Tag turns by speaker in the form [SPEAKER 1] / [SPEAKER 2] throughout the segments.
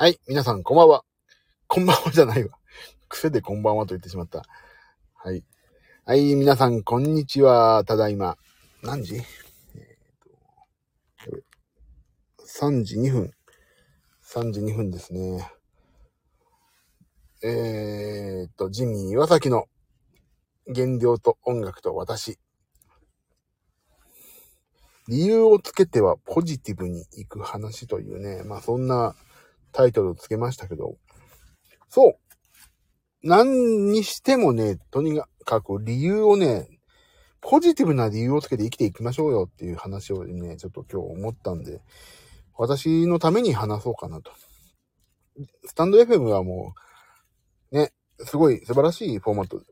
[SPEAKER 1] はい、皆さん、こんばんは。こんばんはじゃないわ。癖でこんばんはと言ってしまった。はい。はい、皆さん、こんにちは。ただいま。何時？えーと、3時2分。3時2分ですね。えーっと、ジミー岩崎の原料と音楽と私。理由をつけてはポジティブに行く話というね、まあそんなタイトルをつけましたけど、そう何にしてもね、とにかく理由をね、ポジティブな理由をつけて生きていきましょうよっていう話をね、ちょっと今日思ったんで、私のために話そうかなと。スタンド FM はもう、ね、すごい素晴らしいフォーマット、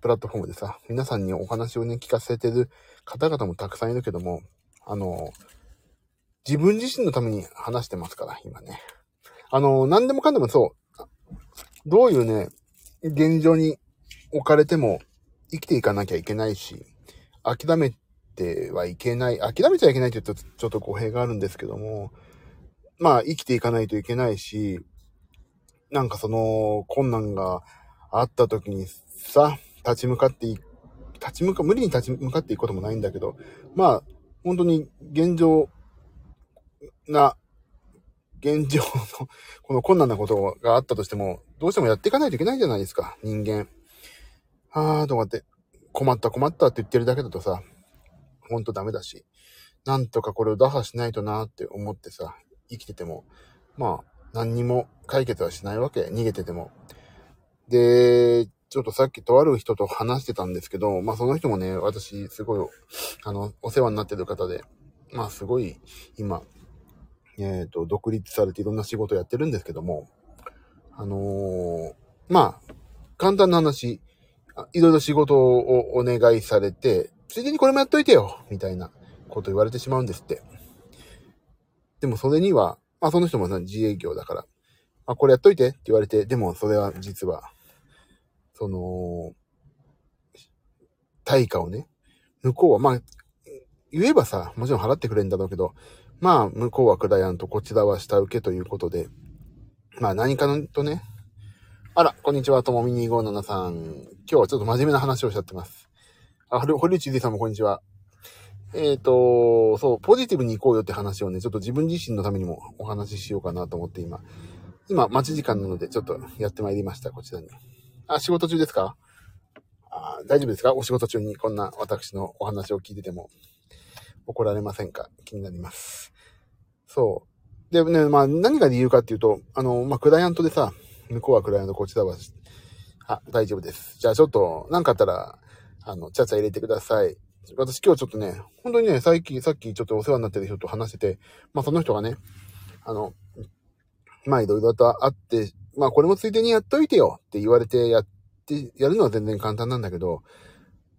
[SPEAKER 1] プラットフォームでさ、皆さんにお話をね、聞かせてる方々もたくさんいるけども、あの、自分自身のために話してますから、今ね。あの、何でもかんでもそう、どういうね、現状に置かれても生きていかなきゃいけないし、諦めてはいけない、諦めちゃいけないって言うとちょっと語弊があるんですけども、まあ生きていかないといけないし、なんかその困難があった時にさ、立ち向かってい、立ち向か、無理に立ち向かっていくこともないんだけど、まあ、本当に現状な、現状の、この困難なことがあったとしても、どうしてもやっていかないといけないじゃないですか、人間。あーとかって、困った困ったって言ってるだけだとさ、ほんとダメだし、なんとかこれを打破しないとなって思ってさ、生きてても、まあ、何にも解決はしないわけ、逃げてても。で、ちょっとさっきとある人と話してたんですけど、まあその人もね、私すごい、あの、お世話になってる方で、まあすごい今、えっ、と、独立されていろんな仕事やってるんですけども、あのーまあ、簡単な話、いろいろ仕事をお願いされて、ついでにこれもやっといてよみたいなこと言われてしまうんですって。でもそれには、まあその人も自営業だから、あ、これやっといてって言われて、でもそれは実は、その、対価をね、向こうは、まあ、言えばさ、もちろん払ってくれるんだろうけど、まあ、向こうはクライアント、こちらは下請けということで、まあ何かのとね、あら、こんにちは、ともみ257さん。今日はちょっと真面目な話をしちゃってます。あ、堀堀内 D さんもこんにちは。えっ、と、そう、ポジティブに行こうよって話をね、ちょっと自分自身のためにもお話ししようかなと思って今、今、待ち時間なので、ちょっとやってまいりました、こちらに。あ、仕事中ですか？あ大丈夫ですか？お仕事中にこんな私のお話を聞いてても怒られませんか？気になります。そう。でね、まあ何が理由かっていうと、あの、まあクライアントでさ、向こうはクライアント、こちらは、あ、大丈夫です。じゃあちょっと、なんかあったら、あの、ちゃちゃ入れてください。私今日ちょっとね、本当にね、最近、さっきちょっとお世話になってる人と話してて、まあその人がね、あの、まあいろいろとあって、まあこれもついでにやっといてよって言われてやって、やるのは全然簡単なんだけど、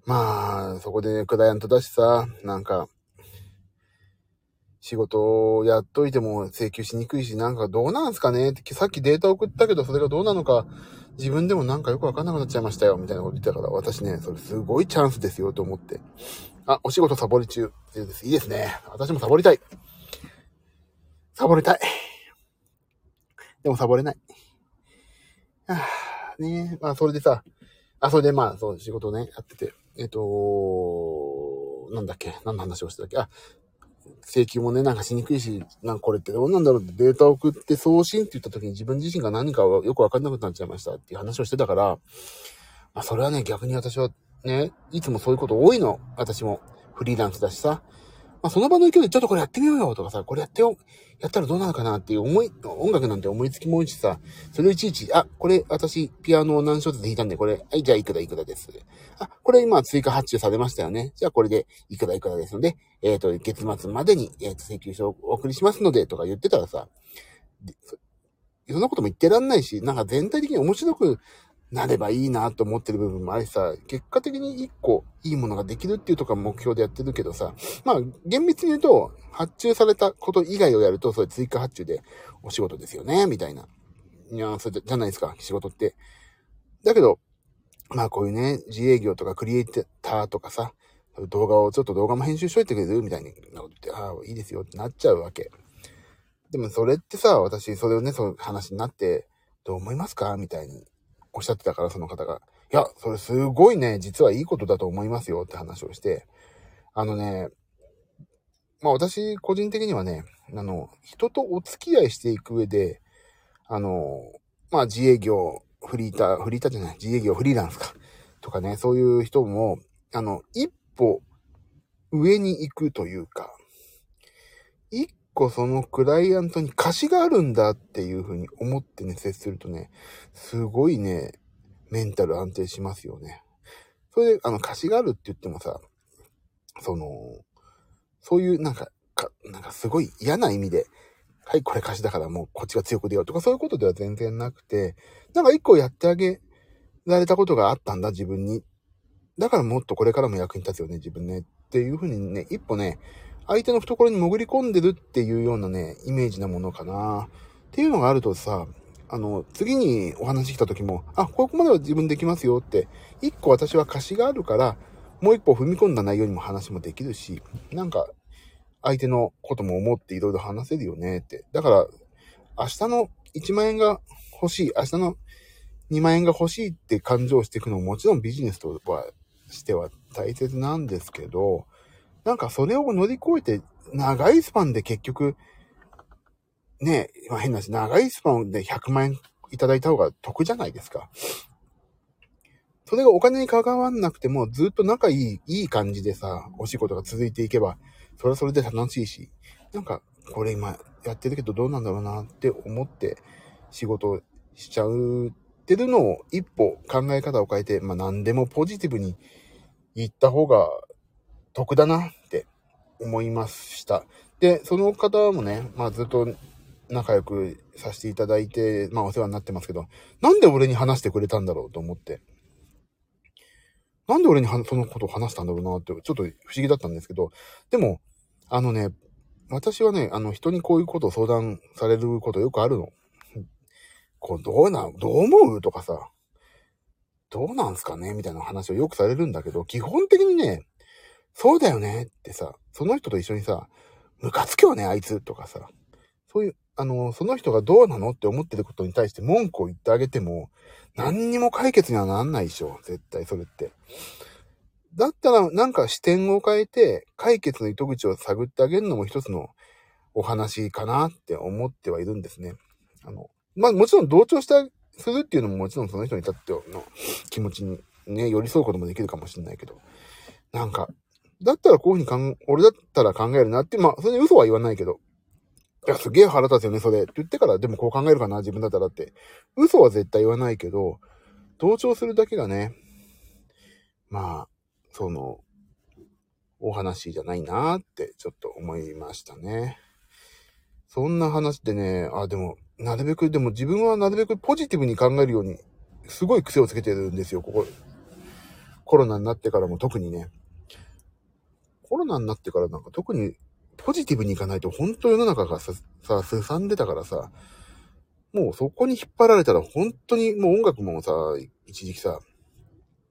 [SPEAKER 1] まあ、そこでね、クライアントだしさ、なんか、仕事をやっといても請求しにくいし、なんかどうなんすかね？って、さっきデータ送ったけど、それがどうなのか、自分でもなんかよくわかんなくなっちゃいましたよ、みたいなこと言ってたから、私ね、それすごいチャンスですよ、と思って。あ、お仕事サボり中。いいですいいですね。私もサボりたい。サボりたい。でもサボれない。はぁ、ねまあ、それでさ、あ、それでまあ、そう、仕事ね、やってて、えっ、となんだっけ？何の話をしてたっけ？あ、請求もね、なんかしにくいし、なんかこれってどうなんだろうってデータを送って送信って言った時に自分自身が何かよくわかんなくなっちゃいましたっていう話をしてたから、まあそれはね、逆に私はね、いつもそういうこと多いの。私もフリーランスだしさ。まあその場の勢いでちょっとこれやってみようよとかさ、これやってよ、やったらどうなのかなっていう思い、音楽なんて思いつきも多いしさ、それをいちいち、あ、これ私ピアノを何小節弾いたんで、これ、はい、じゃあいくらいくらです。あ、これ今追加発注されましたよね。じゃあこれでいくらいくらですので、えっ、と、月末までに、えーと請求書をお送りしますので、とか言ってたらさ、そんなことも言ってらんないし、なんか全体的に面白くなればいいなと思ってる部分もありさ、結果的に一個いいものができるっていうとか目標でやってるけどさ、まあ、厳密に言うと、発注されたこと以外をやると、それ追加発注でお仕事ですよね、みたいな。ニュアンスじゃないですか、仕事って。だけど、まあこういうね、自営業とかクリエイターとかさ、動画をちょっと動画も編集しといてくれるみたいなこと言って、ああ、いいですよってなっちゃうわけ。でもそれってさ、私、それをね、その話になって、どう思いますか？みたいにおっしゃってたから、その方が。いや、それすごいね、実はいいことだと思いますよって話をして、あのね、まあ私、個人的にはね、あの、人とお付き合いしていく上で、あの、まあ自営業、フリーター、フリーターじゃない、自営業、フリーランスか。とかね、そういう人も、あの、一歩上に行くというか、一個そのクライアントに貸しがあるんだっていうふうに思ってね、接するとね、すごいね、メンタル安定しますよね。それで、あの、貸しがあるって言ってもさ、その、そういうなんか、か、なんかすごい嫌な意味で、はい、これ貸しだからもうこっちが強く出ようとかそういうことでは全然なくて、なんか一個やってあげられたことがあったんだ、自分に。だからもっとこれからも役に立つよね、自分ね。っていうふうにね、一歩ね、相手の懐に潜り込んでるっていうようなね、イメージなものかな。っていうのがあるとさ、あの、次にお話来た時も、あ、ここまでは自分できますよって、一個私は貸しがあるから、もう一歩踏み込んだ内容にも話もできるし、なんか、相手のことも思っていろいろ話せるよねって。だから、明日の1万円が欲しい、明日の2万円が欲しいって感情していくのももちろんビジネスとはしては大切なんですけど、なんかそれを乗り越えて長いスパンで結局、ねえ、まあ変な話、長いスパンで100万円いただいた方が得じゃないですか。それがお金に関わんなくてもずっと仲いい、いい感じでさ、お仕事が続いていけば、それはそれで楽しいし、なんか、これ今やってるけどどうなんだろうなって思って仕事しちゃうってるのを一歩考え方を変えて、まあ何でもポジティブに言った方が得だな思いました。で、その方もね、まあずっと仲良くさせていただいて、まあお世話になってますけど、なんで俺に話してくれたんだろうと思って。なんで俺にそのことを話したんだろうなって、ちょっと不思議だったんですけど、でも、あのね、私はね、あの人にこういうことを相談されることよくあるの。こう、どうな、どう思うとかさ、どうなんすかねみたいな話をよくされるんだけど、基本的にね、そうだよねってさ、その人と一緒にさ、ムカつくよね、あいつとかさ、そういう、あの、その人がどうなの？って思ってることに対して文句を言ってあげても、何にも解決にはなんないでしょ、絶対それって。だったら、なんか視点を変えて、解決の糸口を探ってあげるのも一つのお話かなって思ってはいるんですね。あの、まあもちろん同調したするっていうのももちろんその人にとっての気持ちにね、寄り添うこともできるかもしれないけど、なんか、だったらこういうふうに考え、俺だったら考えるなって、まあ、それに嘘は言わないけど、いや、すげえ腹立つよね、それ。って言ってから、でもこう考えるかな、自分だったらって。嘘は絶対言わないけど、同調するだけがね、まあ、その、お話じゃないなーってちょっと思いましたね。そんな話でね、あ、でも、なるべく、でも自分はなるべくポジティブに考えるように、すごい癖をつけてるんですよ、ここ。コロナになってからも特にね。コロナになってからなんか特にポジティブにいかないと本当世の中がさ、さ、すさんでたからさ、もうそこに引っ張られたら本当にもう音楽もさ、一時期さ、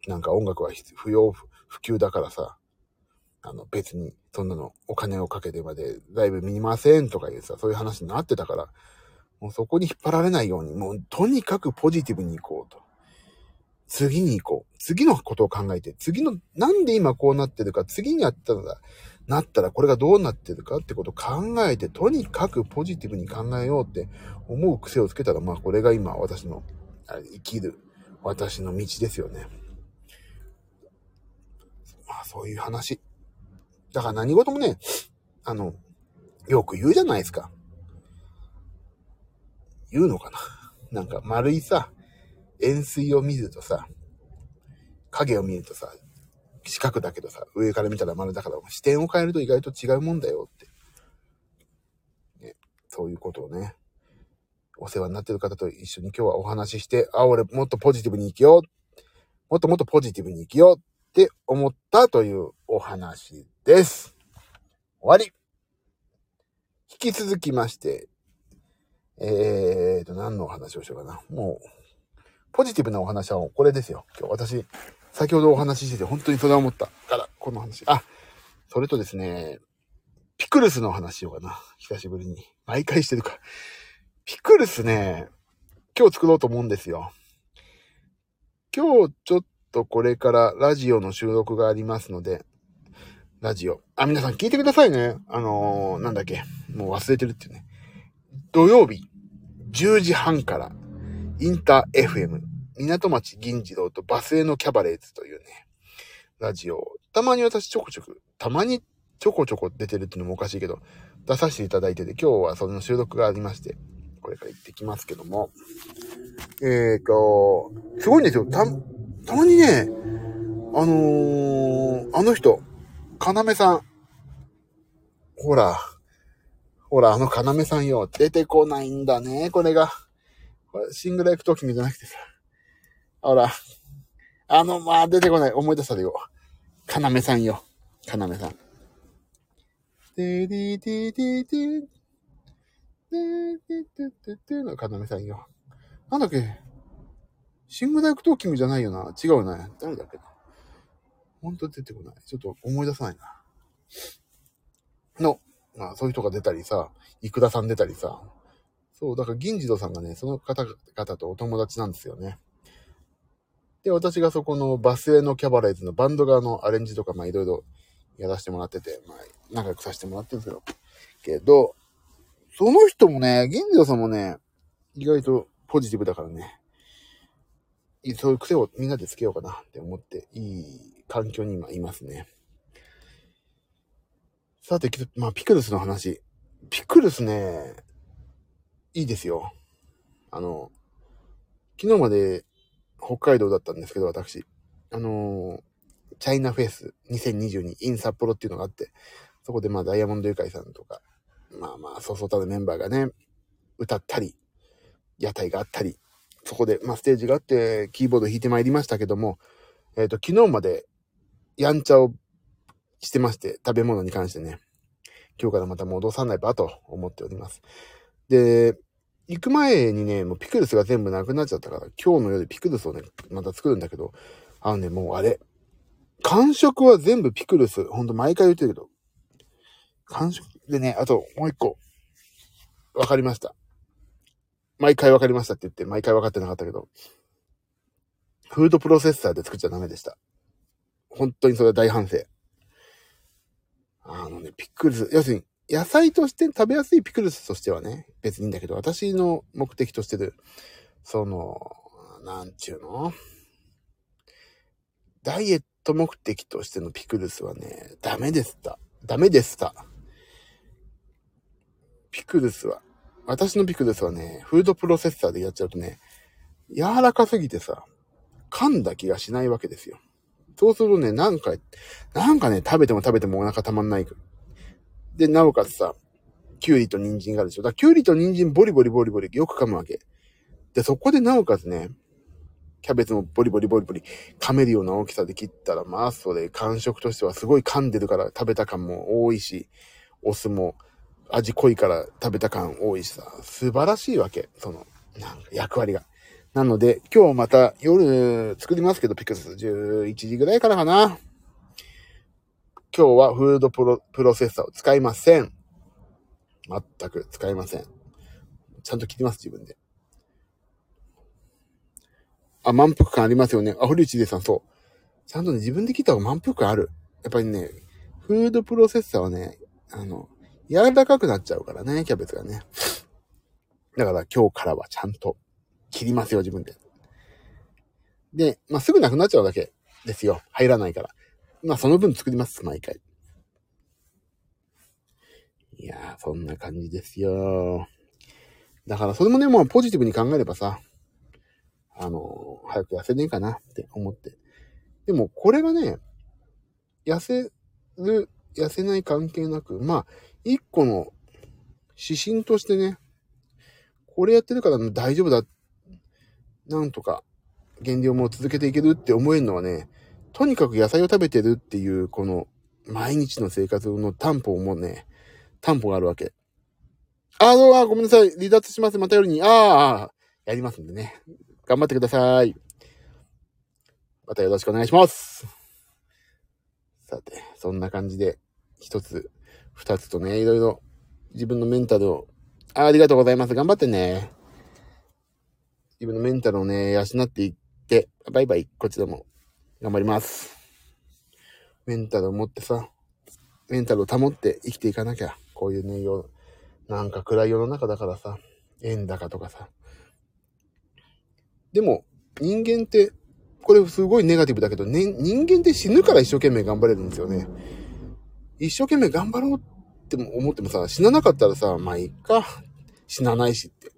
[SPEAKER 1] なんか音楽は不要不急だからさ、あの別にそんなのお金をかけてまでライブ見ませんとかいうさ、そういう話になってたから、もうそこに引っ張られないように、もうとにかくポジティブに行こうと。次に行こう。次のことを考えて、次の、なんで今こうなってるか、次にやったら、なったらこれがどうなってるかってことを考えて、とにかくポジティブに考えようって思う癖をつけたら、まあこれが今私の生きる私の道ですよね。まあそういう話。だから何事もね、あの、よく言うじゃないですか。言うのかななんか丸いさ、円錐を見るとさ、影を見るとさ、四角だけどさ、上から見たら丸だから、視点を変えると意外と違うもんだよって。ね、そういうことをね、お世話になってる方と一緒に今日はお話しして、あ、俺もっとポジティブに生きよう。もっともっとポジティブに生きようって思ったというお話です。終わり。引き続きまして、えーと、何のお話をしようかな。もう、ポジティブなお話はこれですよ。今日私、先ほどお話ししてて本当にそれは思ったから、この話。あ、それとですね、ピクルスの話しようかな。久しぶりに。毎回してるか。ピクルスね、今日作ろうと思うんですよ。今日ちょっとこれからラジオの収録がありますので、ラジオ。あ、皆さん聞いてくださいね。あのー、なんだっけ。もう忘れてるっていうね。土曜日、10時半から、インター FM、港町銀次郎とバスへのキャバレーズというね、ラジオ。たまに私ちょこちょこ、たまにちょこちょこ出てるっていうのもおかしいけど、出させていただいてて、今日はその収録がありまして、これから行ってきますけども。えーと、すごいんですよ。た、たまにね、あのー、あの人、かなめさん。ほら、ほら、あのかなめさんよ。出てこないんだね、これが。シングライフトーキングじゃなくてさ。ほら。あの、まあ、出てこない。思い出したでよ。かなめさんよ。かなめさん。でででで、でででででのかなめさんよ。なんだっけ？シングライフトーキングじゃないよな。違うね。誰だっけな。ほんと出てこない。ちょっと思い出さないな。の、まあそういう人が出たりさ、イクダさん出たりさ。そう、だから銀次郎さんがね、その方々とお友達なんですよね。で、私がそこのバスへのキャバレーズのバンド側のアレンジとか、まあいろいろやらせてもらってて、まあ仲良くさせてもらってるんですよ。けど、その人もね、銀次郎さんもね、意外とポジティブだからね、そういう癖をみんなでつけようかなって思って、いい環境に今いますね。さて、まあ、ピクルスの話。ピクルスね、いいですよ。あの、昨日まで北海道だったんですけど、私。あのチャイナフェス2022 in 札幌っていうのがあって、そこでまあダイヤモンドユカイさんとか、まあまあ、そうそうたるメンバーがね、歌ったり、屋台があったり、そこで、まあ、ステージがあって、キーボード弾いてまいりましたけども、えっ、ー、と、昨日まで、やんちゃをしてまして、食べ物に関してね、今日からまた戻さないばと思っております。で、行く前にね、もうピクルスが全部なくなっちゃったから、今日の夜ピクルスをね、また作るんだけど、あのね、もうあれ、完食は全部ピクルス、ほんと毎回言ってるけど、完食でね、あともう一個、わかりました。毎回分かりましたって言って、毎回分かってなかったけど、フードプロセッサーで作っちゃダメでした。本当にそれは大反省。あのね、ピクルス、要するに、野菜として食べやすいピクルスとしてはね、別にいいんだけど、私の目的としてる、その、なんちゅうの？ダイエット目的としてのピクルスはね、ダメでした。ダメでした。ピクルスは私のピクルスはね、フードプロセッサーでやっちゃうとね、柔らかすぎてさ、噛んだ気がしないわけですよ。そうするとね、なんか、なんかね、食べても食べてもお腹たまんない。で、なおかつさ、キュウリと人参があるでしょ。だからキュウリと人参ボリボリボリボリよく噛むわけ。で、そこでなおかつね、キャベツもボリボリボリボリ噛めるような大きさで切ったら、まあ、それ感触としてはすごい噛んでるから食べた感も多いし、お酢も味濃いから食べた感多いしさ、素晴らしいわけ。その、なんか役割が。なので、今日また夜作りますけど、ピクス11時ぐらいからかな。今日はフードプロセッサーを使いません。全く使いません。ちゃんと切ります、自分で。あ、満腹感ありますよね。あ、堀内でさん、そう。ちゃんとね、自分で切った方が満腹感ある。やっぱりね、フードプロセッサーはね、あの、柔らかくなっちゃうからね、キャベツがね。だから今日からはちゃんと切りますよ、自分で。で、まあ、すぐなくなっちゃうだけですよ。入らないから。まあ、その分作ります、毎回。いやー、そんな感じですよ。だから、それもね、もうポジティブに考えればさ、あのー、早く痩せねえかなって思って。でも、これがね、痩せる、痩せない関係なく、まあ、一個の指針としてね、これやってるから大丈夫だ。なんとか減量も続けていけるって思えるのはね、とにかく野菜を食べてるっていう、この毎日の生活の担保もね、担保があるわけ。あー、あごめんなさい。離脱します。また夜に。ああ、やりますんでね。頑張ってください。またよろしくお願いします。さて、そんな感じで、一つ二つとね、いろいろ自分のメンタルを、あありがとうございます。頑張ってね。自分のメンタルをね、養っていって、バイバイ、こちらも頑張ります。メンタルを持ってさ、メンタルを保って生きていかなきゃ。こういうね、よ、なんか暗い世の中だからさ、円高とかさ。でも、人間って、これすごいネガティブだけど、ね、人間って死ぬから一生懸命頑張れるんですよね。一生懸命頑張ろうって思ってもさ、死ななかったらさ、まあいいか。死なないしって。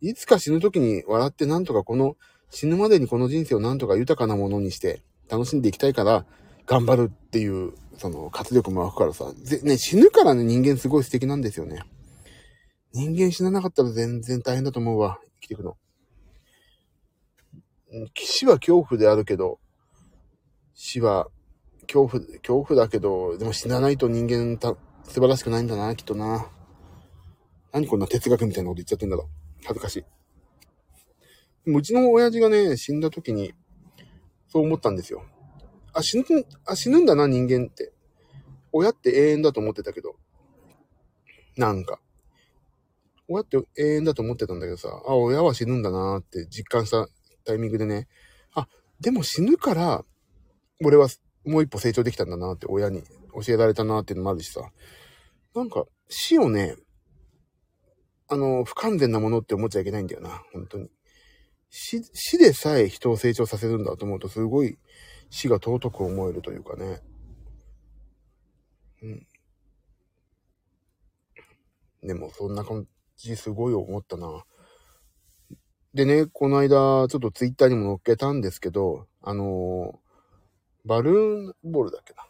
[SPEAKER 1] いつか死ぬ時に笑ってなんとかこの、死ぬまでにこの人生をなんとか豊かなものにして楽しんでいきたいから、頑張るっていう、その活力も湧くからさ、ね、死ぬからね、人間すごい素敵なんですよね。人間死ななかったら全然大変だと思うわ、生きていくの。死は恐怖であるけど、死は恐怖、恐怖だけど、でも死なないと人間た、素晴らしくないんだな、きっとな。何こんな哲学みたいなこと言っちゃってんだろう。恥ずかしい。うちの親父がね、死んだ時に、そう思ったんですよ。あ、死ぬ、あ、死ぬんだな、人間って。親って永遠だと思ってたけど。なんか。親って永遠だと思ってたんだけどさ、あ、親は死ぬんだなって実感したタイミングでね、あ、でも死ぬから、俺はもう一歩成長できたんだなって親に教えられたなっていうのもあるしさ、なんか死をね、あの、不完全なものって思っちゃいけないんだよな、本当に。死、死でさえ人を成長させるんだと思うとすごい死が尊く思えるというかね。うん。でもそんな感じすごい思ったな。でね、この間、ちょっとツイッターにも載っけたんですけど、あのー、バルーンボールだっけな。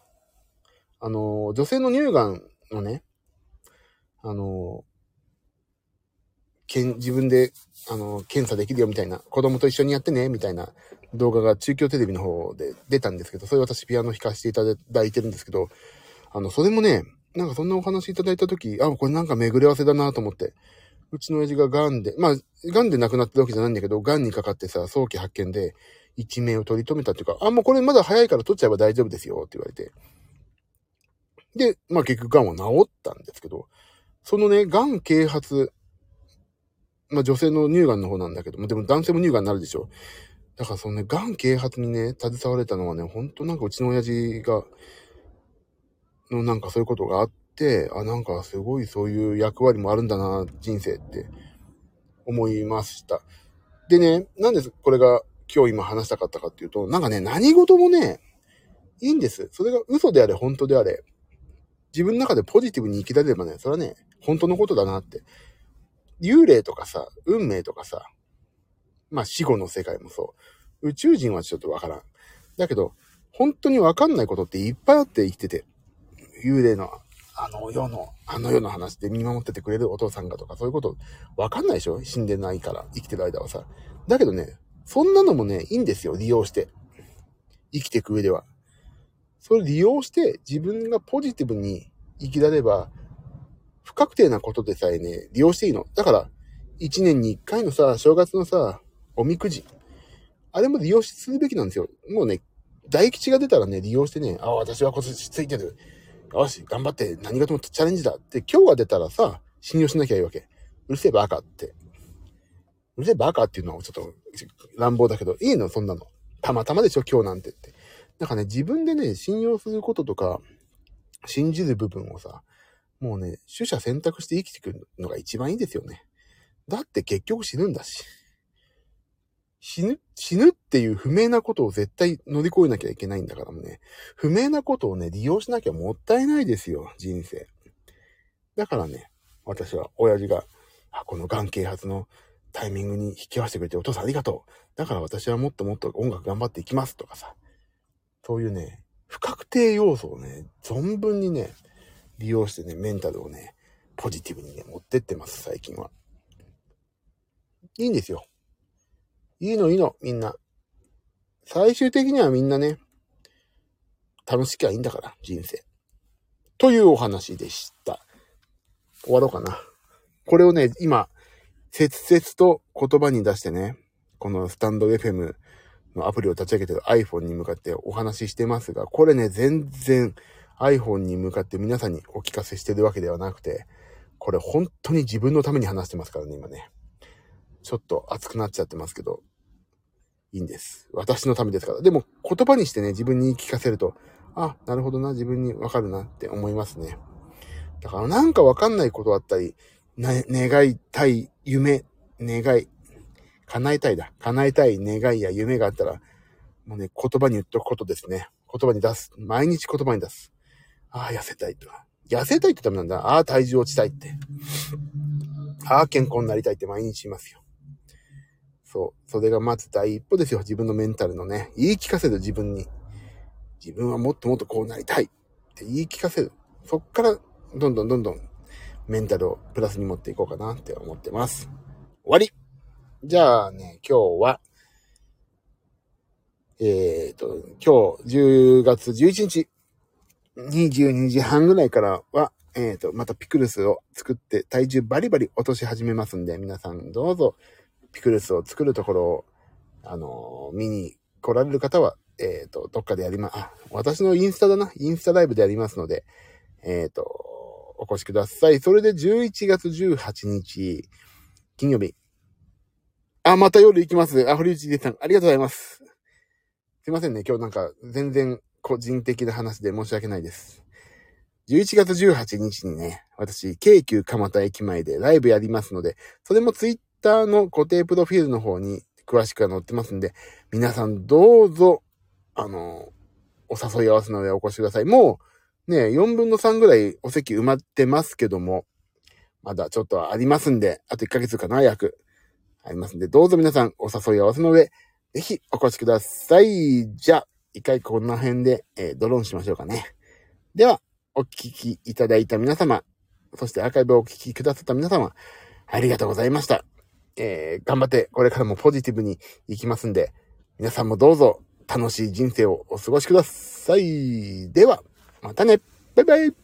[SPEAKER 1] あのー、女性の乳がんのね、あのー、けん、自分で、あの検査できるよみたいな、子供と一緒にやってね、みたいな動画が中京テレビの方で出たんですけど、それ私ピアノ弾かせていただいてるんですけど、あの、それもね、なんかそんなお話いただいたとき、あ、これなんか巡り合わせだなと思って、うちの親父が癌で、まあ、癌で亡くなったわけじゃないんだけど、癌にかかってさ、早期発見で、一命を取り留めたっていうか、あ、もうこれまだ早いから取っちゃえば大丈夫ですよって言われて。で、まあ結局癌は治ったんですけど、そのね、癌啓発、まあ女性の乳がんの方なんだけども、でも男性も乳がんになるでしょ。だからそのね、癌啓発にね、携われたのはね、ほんとなんかうちの親父が、のなんかそういうことがあって、あ、なんかすごいそういう役割もあるんだな、人生って思いました。でね、なんでこれが今日今話したかったかっていうと、なんかね、何事もね、いいんです。それが嘘であれ、本当であれ。自分の中でポジティブに生きられればね、それはね、本当のことだなって。幽霊とかさ、運命とかさ、まあ死後の世界もそう。宇宙人はちょっとわからん。だけど、本当にわかんないことっていっぱいあって生きてて。幽霊のあの世の、あの世の話で見守っててくれるお父さんがとか、そういうこと、わかんないでしょ？死んでないから、生きてる間はさ。だけどね、そんなのもね、いいんですよ、利用して。生きていく上では。それ利用して、自分がポジティブに生きられば、不確定なことでさえね、利用していいの。だから、一年に一回のさ、正月のさ、おみくじ。あれも利用するべきなんですよ。もうね、大吉が出たらね、利用してね、あ、私は今年ついてる。よし、頑張って何事もチャレンジだって今日が出たらさ、信用しなきゃいいわけ。うるせえバカって。うるせえバカっていうのはちょっと乱暴だけど、いいのそんなの。たまたまでしょ今日なんてって。なんかね、自分でね、信用することとか、信じる部分をさ、もうね、取捨選択して生きてくるのが一番いいですよね。だって結局死ぬんだし。死ぬ、死ぬっていう不明なことを絶対乗り越えなきゃいけないんだからもね、不明なことをね、利用しなきゃもったいないですよ、人生。だからね、私は親父が、あ、この眼啓発のタイミングに引き合わせてくれてお父さんありがとう。だから私はもっともっと音楽頑張っていきますとかさ。そういうね、不確定要素をね、存分にね、利用してね、メンタルをね、ポジティブにね、持ってってます、最近は。いいんですよ。いいのいいの、みんな。最終的にはみんなね、楽しきゃいいんだから、人生。というお話でした。終わろうかな。これをね、今、切々と言葉に出してね、このスタンド FM のアプリを立ち上げてる iPhone に向かってお話ししてますが、これね、全然 iPhone に向かって皆さんにお聞かせしてるわけではなくて、これ本当に自分のために話してますからね、今ね。ちょっと熱くなっちゃってますけど、いいんです。私のためですから。でも言葉にしてね、自分に聞かせると、あ、なるほどな、自分にわかるなって思いますね。だからなんかわかんないことあったり、な、願いたい夢、願い、叶えたいだ。叶えたい願いや夢があったら、もうね、言葉に言っとくことですね。言葉に出す。毎日言葉に出す。ああ、痩せたいと。痩せたいってダメなんだ？ああ、体重落ちたいって。ああ、健康になりたいって毎日いますよ。そう。それがまず第一歩ですよ。自分のメンタルのね。言い聞かせる自分に。自分はもっともっとこうなりたいって言い聞かせる。そっから、どんどんどんどんメンタルをプラスに持っていこうかなって思ってます。終わりじゃあね、今日は、えっ、ー、と、今日10月11日、22時半ぐらいからは、えっ、ー、と、またピクルスを作って体重バリバリ落とし始めますんで、皆さんどうぞピクルスを作るところを、あのー、見に来られる方は、えっ、ー、と、どっかでやりま、あ、私のインスタだな。インスタライブでやりますので、えっ、と、お越しください。それで11月18日、金曜日。あ、また夜行きます。あ、堀内さん、ありがとうございます。すいませんね。今日なんか全然個人的な話で申し訳ないです。11月18日にね、私、京急蒲田駅前でライブやりますので、それもツイッターの固定プロフィールの方に詳しくは載ってますんで、皆さんどうぞ、あの、お誘い合わせの上お越しください。もう、ね、4分の3ぐらいお席埋まってますけども、まだちょっとありますんで、あと1ヶ月かな、約。ありますんで、どうぞ皆さんお誘い合わせの上、ぜひお越しください。じゃあ、一回こんな辺で、えー、ドローンしましょうかね。では、お聞きいただいた皆様、そしてアーカイブをお聞きくださった皆様、ありがとうございました。えー、頑張ってこれからもポジティブに行きますんで、皆さんもどうぞ楽しい人生をお過ごしください。では、またね。バイバイ。